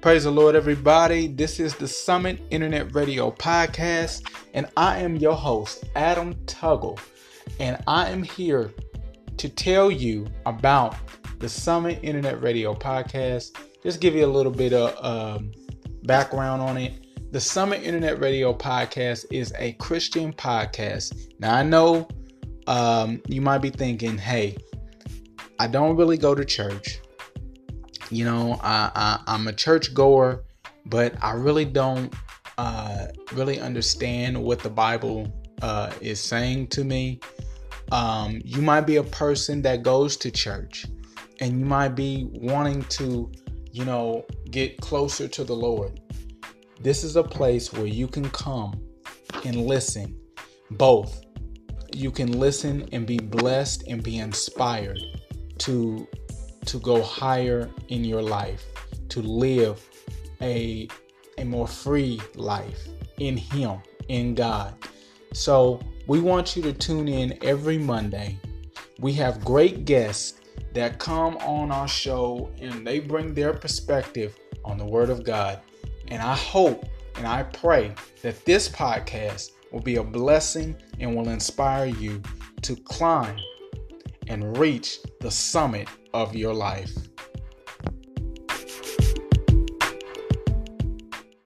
Praise the Lord, everybody. This is the Summit Internet Radio Podcast, and I am your host, Adam Tuggle. And I am here to tell you about the Summit Internet Radio Podcast. Just give you a little bit of um, background on it. The Summit Internet Radio Podcast is a Christian podcast. Now, I know um, you might be thinking, hey, I don't really go to church. You know, I, I am a church goer, but I really don't uh, really understand what the Bible uh, is saying to me. Um, you might be a person that goes to church, and you might be wanting to, you know, get closer to the Lord. This is a place where you can come and listen, both. You can listen and be blessed and be inspired to to go higher in your life, to live a, a more free life in Him, in God. So we want you to tune in every Monday. We have great guests that come on our show and they bring their perspective on the Word of God. And I hope and I pray that this podcast will be a blessing and will inspire you to climb and reach the summit of your life.